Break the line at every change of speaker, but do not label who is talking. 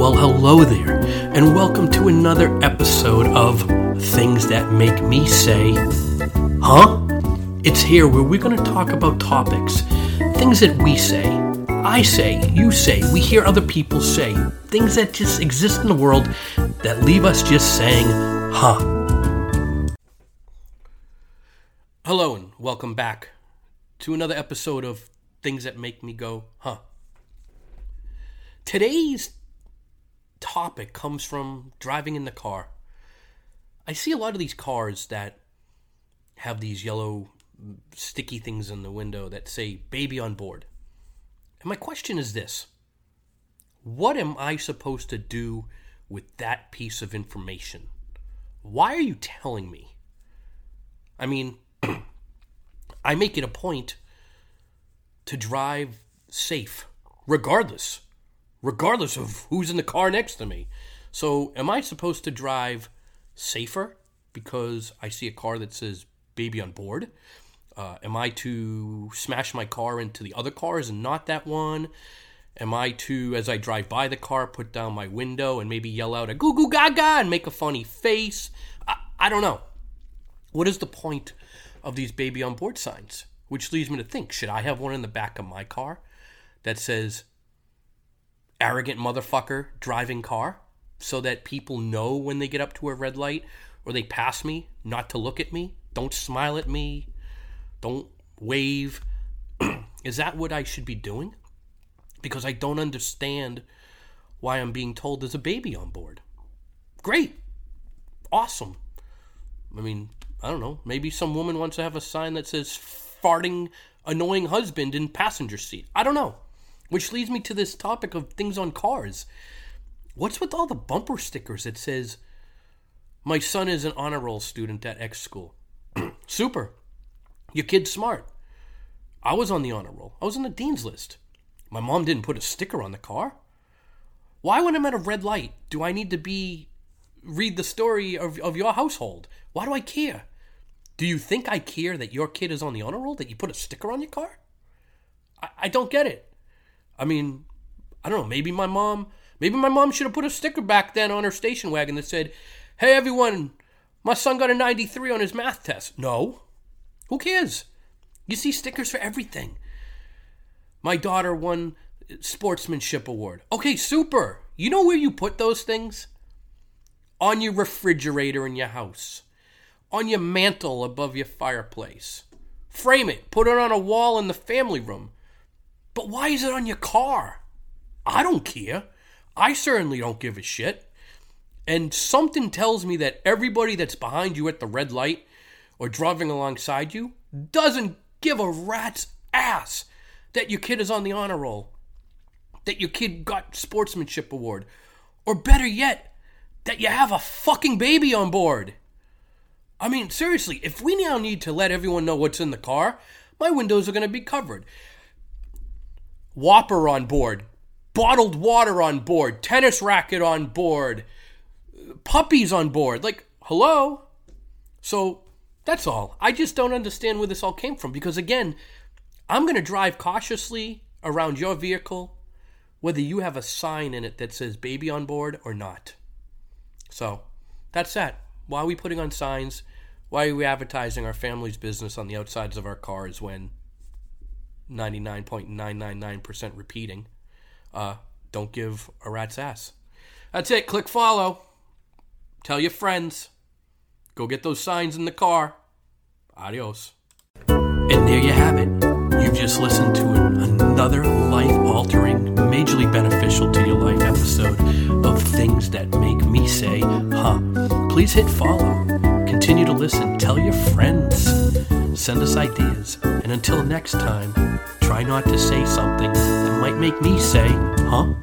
Well, hello there, and welcome to another episode of Things That Make Me Say, Huh? It's here where we're going to talk about topics, things that we say, I say, you say, we hear other people say, things that just exist in the world that leave us just saying, Huh? Hello, and welcome back to another episode of Things That Make Me Go, Huh? Today's topic comes from driving in the car. I see a lot of these cars that have these yellow sticky things in the window that say baby on board. And my question is this What am I supposed to do with that piece of information? Why are you telling me? I mean, I make it a point to drive safe, regardless regardless of who's in the car next to me. So, am I supposed to drive safer because I see a car that says baby on board? Uh, am I to smash my car into the other cars and not that one? Am I to, as I drive by the car, put down my window and maybe yell out a goo goo gaga and make a funny face? I, I don't know. What is the point of these baby on board signs? Which leads me to think should I have one in the back of my car that says arrogant motherfucker driving car so that people know when they get up to a red light or they pass me not to look at me, don't smile at me, don't wave. Is that what I should be doing? Because I don't understand why I'm being told there's a baby on board. Great. Awesome. I mean, I don't know. Maybe some woman wants to have a sign that says farting annoying husband in passenger seat. I don't know. Which leads me to this topic of things on cars. What's with all the bumper stickers that says, My son is an honor roll student at X school? Super. Your kid's smart. I was on the honor roll, I was on the dean's list. My mom didn't put a sticker on the car. Why, when I'm at a red light, do I need to be read the story of, of your household? Why do I care? Do you think I care that your kid is on the honor roll, that you put a sticker on your car? I, I don't get it. I mean, I don't know. Maybe my mom, maybe my mom should have put a sticker back then on her station wagon that said, "Hey everyone, my son got a 93 on his math test." No, who cares? You see stickers for everything. My daughter won sportsmanship award. Okay, super. You know where you put those things? On your refrigerator in your house, on your mantle above your fireplace. Frame it, put it on a wall in the family room. But why is it on your car? I don't care. I certainly don't give a shit. And something tells me that everybody that's behind you at the red light or driving alongside you doesn't give a rat's ass that your kid is on the honor roll, that your kid got sportsmanship award, or better yet, that you have a fucking baby on board. I mean, seriously, if we now need to let everyone know what's in the car, my windows are going to be covered. Whopper on board, bottled water on board, tennis racket on board, puppies on board. Like, hello? So that's all. I just don't understand where this all came from because, again, I'm going to drive cautiously around your vehicle, whether you have a sign in it that says baby on board or not. So that's that. Why are we putting on signs? Why are we advertising our family's business on the outsides of our cars when 99.999% repeating. Uh, don't give a rat's ass. That's it. Click follow. Tell your friends. Go get those signs in the car. Adios. And there you have it. You've just listened to another life altering, majorly beneficial to your life episode of Things That Make Me Say, Huh. Please hit follow. Continue to listen. Tell your friends. Send us ideas. And until next time, try not to say something that might make me say, huh?